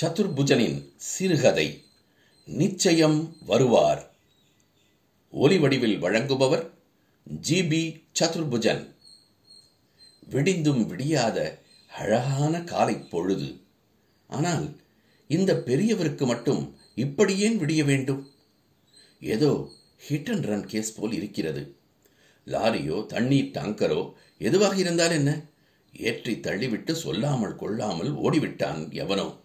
சதுர்புஜனின் சிறுகதை நிச்சயம் வருவார் ஒலி வடிவில் வழங்குபவர் ஜி. பி. சதுர்புஜன். விடிந்தும் விடியாத அழகான காலை பொழுது. ஆனால் இந்த பெரியவருக்கு மட்டும் இப்படி ஏன் விடிய வேண்டும்? ஏதோ ஹிட் அண்ட் ரன் கேஸ் போல் இருக்கிறது. லாரியோ தண்ணீர் டாங்கரோ எதுவாக இருந்தால் என்ன? ஏற்றி தள்ளிவிட்டு சொல்லாமல் கொள்ளாமல் ஓடிவிட்டான் எவனோ.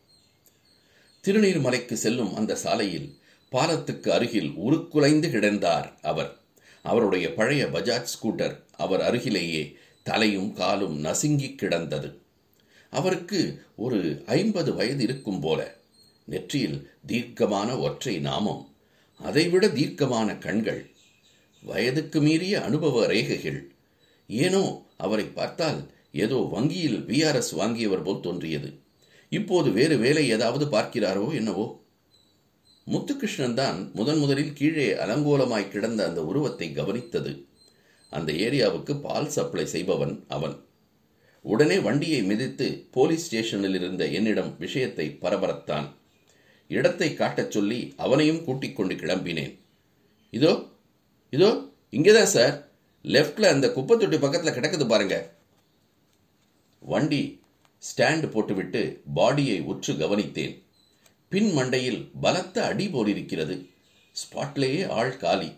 திருநீர்மலைக்கு செல்லும் அந்த சாலையில் பாலத்துக்கு அருகில் உருக்குலைந்து கிடந்தார் அவர். அவருடைய பழைய பஜாஜ் ஸ்கூட்டர் அவர் அருகிலேயே தலையும் காலும் நசுங்கி கிடந்தது. அவருக்கு ஒரு ஐம்பது வயது இருக்கும் போல. நெற்றியில் தீர்க்கமான ஒற்றை நாமம் அதைவிட தீர்க்கமான கண்கள் வயதுக்கு மீறிய அனுபவ ரேகைகள். ஏனோ அவரை பார்த்தால் ஏதோ வங்கியில் விஆர்எஸ் வாங்கியவர் போல் தோன்றியது. இப்போது வேறு வேலை ஏதாவது பார்க்கிறாரோ என்னவோ? முத்துகிருஷ்ணன் தான் முதன் முதலில் கீழே அலங்கோலமாய் கிடந்த அந்த உருவத்தை கவனித்தது. அந்த ஏரியாவுக்கு பால் சப்ளை செய்பவன் அவன். உடனே வண்டியை மிதித்து போலீஸ் ஸ்டேஷனில் இருந்த என்னிடம் விஷயத்தை பரபரத்தான். இடத்தை காட்டச் சொல்லி அவனையும் கூட்டிக் கொண்டு கிளம்பினேன். இதோ இதோ இங்கேதான் சார். லெஃப்ட்ல அந்த குப்பத்தொட்டி பக்கத்தில் கிடக்குது பாருங்க. வண்டி ஸ்டாண்ட் போட்டுவிட்டு பாடியை உற்று கவனித்தேன். பின் மண்டையில் பலத்த அடி போலிருக்கிறது. ஸ்பாட்லேயே ஆள் காலி.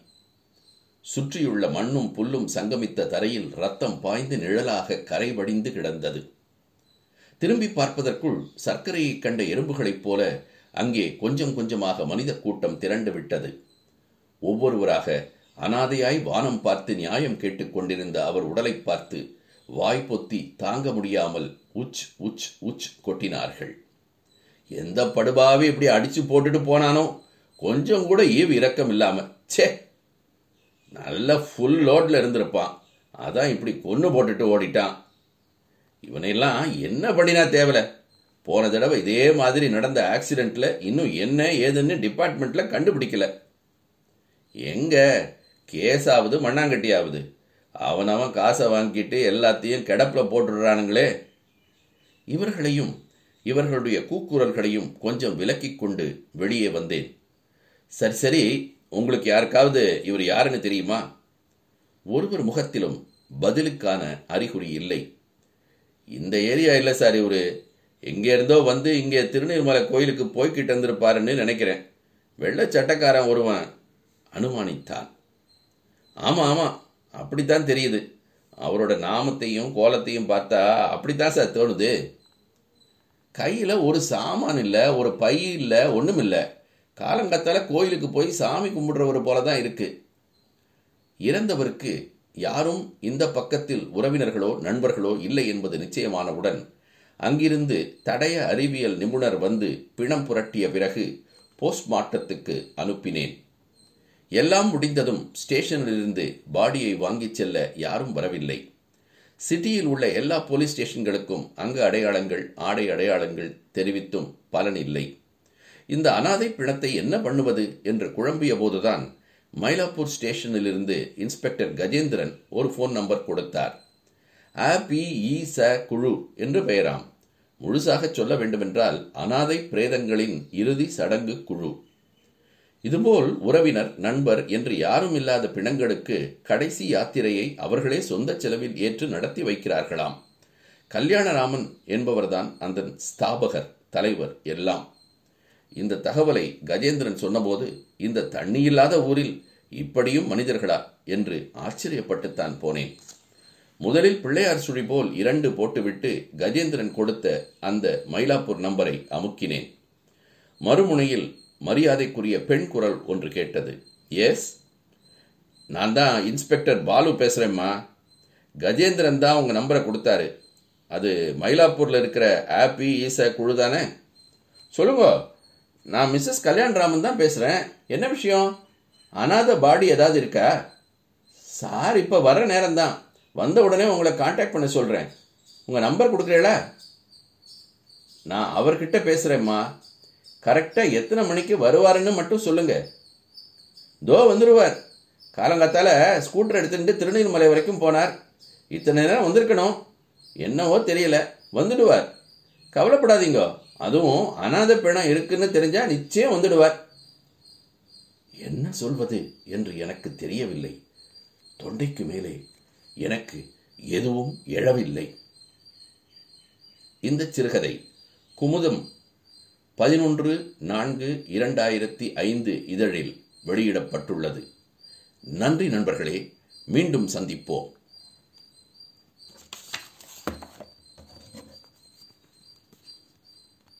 சுற்றியுள்ள மண்ணும் புல்லும் சங்கமித்த தரையில் ரத்தம் பாய்ந்து நிழலாக கரைவடிந்து கிடந்தது. திரும்பி பார்ப்பதற்குள் சர்க்கரையைக் கண்ட எறும்புகளைப் போல அங்கே கொஞ்சம் கொஞ்சமாக மனித கூட்டம் திரண்டு விட்டது. ஒவ்வொருவராக அனாதையாய் வானம் பார்த்து நியாயம் கேட்டுக்கொண்டிருந்த அவர் உடலை பார்த்து வாய் பொத்தி தாங்க முடியாமல் உச் உச் உச் கொட்டினார்கள். எந்த படுபாவே இப்படி அடிச்சு போட்டுட்டு போனானோ? கொஞ்சம் கூட ஈவு இரக்கம் இல்லாம. சே நல்ல ஃபுல் லோட்ல இருந்திருப்பான். அதான் இப்படி கொன்னு போட்டுட்டு ஓடிட்டான். இவனையெல்லாம் என்ன பண்ணினா தேவல? போன தடவை இதே மாதிரி நடந்த ஆக்சிடென்ட்ல இன்னும் என்ன ஏதுன்னு டிபார்ட்மெண்ட்ல கண்டுபிடிக்கல. எங்க? கேஸாவது மண்ணாங்கட்டியாவது. அவனவன் காசை வாங்கிட்டு எல்லாத்தையும் கிடப்பில் போட்டுடுறானுங்களே. இவர்களையும் இவர்களுடைய கூக்குரல்களையும் கொஞ்சம் விலக்கி கொண்டு வெளியே வந்தேன். சரி சரி உங்களுக்கு யாருக்காவது இவர் யாருன்னு தெரியுமா? ஒருவர் முகத்திலும் பதிலுக்கான அறிகுறி இல்லை. இந்த ஏரியா இல்லை சார் இவரு. எங்கே இருந்தோ வந்து இங்கே திருநீர்மலை கோயிலுக்கு போய்கிட்டு இருந்திருப்பாருன்னு நினைக்கிறேன். வெள்ளை சட்டக்காரன் ஒருவன் அனுமானித்தான். ஆமாம் ஆமாம் அப்படித்தான் தெரியுது. அவரோட நாமத்தையும் கோலத்தையும் பார்த்தா அப்படித்தான் சார் தோணுது. கையில் ஒரு சாமான் இல்லை ஒரு பை இல்லை ஒன்றும் இல்லை. காலங்கத்தால் கோயிலுக்கு போய் சாமி கும்பிடுறவர் போல தான் இருக்கு. இறந்தவருக்கு யாரும் இந்த பக்கத்தில் உறவினர்களோ நண்பர்களோ இல்லை என்பது நிச்சயமானவுடன் அங்கிருந்து தடய அறிவியல் நிபுணர் வந்து பிணம் புரட்டிய பிறகு போஸ்ட்மார்ட்டத்துக்கு அனுப்பினேன். எல்லாம் முடிந்ததும் ஸ்டேஷனிலிருந்து பாடியை வாங்கிச் செல்ல யாரும் வரவில்லை. சிட்டியில் உள்ள எல்லா போலீஸ் ஸ்டேஷன்களுக்கும் அங்கு அடையாளங்கள் ஆடை அடையாளங்கள் தெரிவித்தும் பலன் இல்லை. இந்த அனாதை பிணத்தை என்ன பண்ணுவது என்று குழம்பிய போதுதான் மயிலாப்பூர் ஸ்டேஷனிலிருந்து இன்ஸ்பெக்டர் கஜேந்திரன் ஒரு ஃபோன் நம்பர் கொடுத்தார். அ ச குழு என்று பெயராம். முழுசாக சொல்ல வேண்டுமென்றால் அனாதை பிரேதங்களின் இறுதி சடங்கு குழு. இதுபோல் உறவினர் நண்பர் என்று யாரும் இல்லாத பிணங்களுக்கு கடைசி யாத்திரையை அவர்களே சொந்த செலவில் ஏற்று நடத்தி வைக்கிறார்களாம். கல்யாணராமன் என்பவர்தான் அந்த ஸ்தாபகர் தலைவர் எல்லாம். இந்த தகவலை கஜேந்திரன் சொன்னபோது இந்த தண்ணி இல்லாத ஊரில் இப்படியும் மனிதர்களா என்று ஆச்சரியப்பட்டுத்தான் போனேன். முதலில் பிள்ளையார் சுழி போல் இரண்டு போட்டுவிட்டு கஜேந்திரன் கொடுத்த அந்த மயிலாப்பூர் நம்பரை அமுக்கினேன். மறுமுனையில் மரியாதைக்குரிய பெண் குரல் ஒன்று கேட்டது. எஸ் நான் தான் இன்ஸ்பெக்டர் பாலு பேசுகிறேம்மா கஜேந்திரன் தான் உங்கள் நம்பரை கொடுத்தாரு. அது மயிலாப்பூரில் இருக்கிற ஆப்பி ஈச குழு தானே? சொல்லுங்க. நான் மிஸ்ஸஸ் கல்யாண்ராமன் தான் பேசுகிறேன் என்ன விஷயம்? அனாத பாடி ஏதாவது இருக்கா? சார் இப்போ வர நேரம் தான் வந்த உடனே உங்களை காண்டாக்ட் பண்ண சொல்கிறேன் உங்கள் நம்பர் கொடுக்குறீங்களா? நான் அவர்கிட்ட பேசுகிறேம்மா கரெக்டாக எத்தனை மணிக்கு வருவாருன்னு மட்டும் சொல்லுங்க. தோ வந்துடுவார் காலங்காத்தால ஸ்கூட்டர் எடுத்துட்டு திருநீர்மலை வரைக்கும் போனார். இத்தனை நேரம் வந்திருக்கணும். என்னவோ தெரியல. வந்துடுவார். கவலைப்படாதீங்க. அதுவும் அனாத பிணம் இருக்குன்னு தெரிஞ்சா நிச்சயம் வந்துடுவார். என்ன சொல்வது என்று எனக்கு தெரியவில்லை. தொண்டைக்கு மேலே எனக்கு எதுவும் எழவில்லை. இந்த சிறுகதை குமுதம் பதினொன்று நான்கு இரண்டாயிரத்தி ஐந்து இதழில் வெளியிடப்பட்டுள்ளது. நன்றி நண்பர்களே மீண்டும் சந்திப்போம்.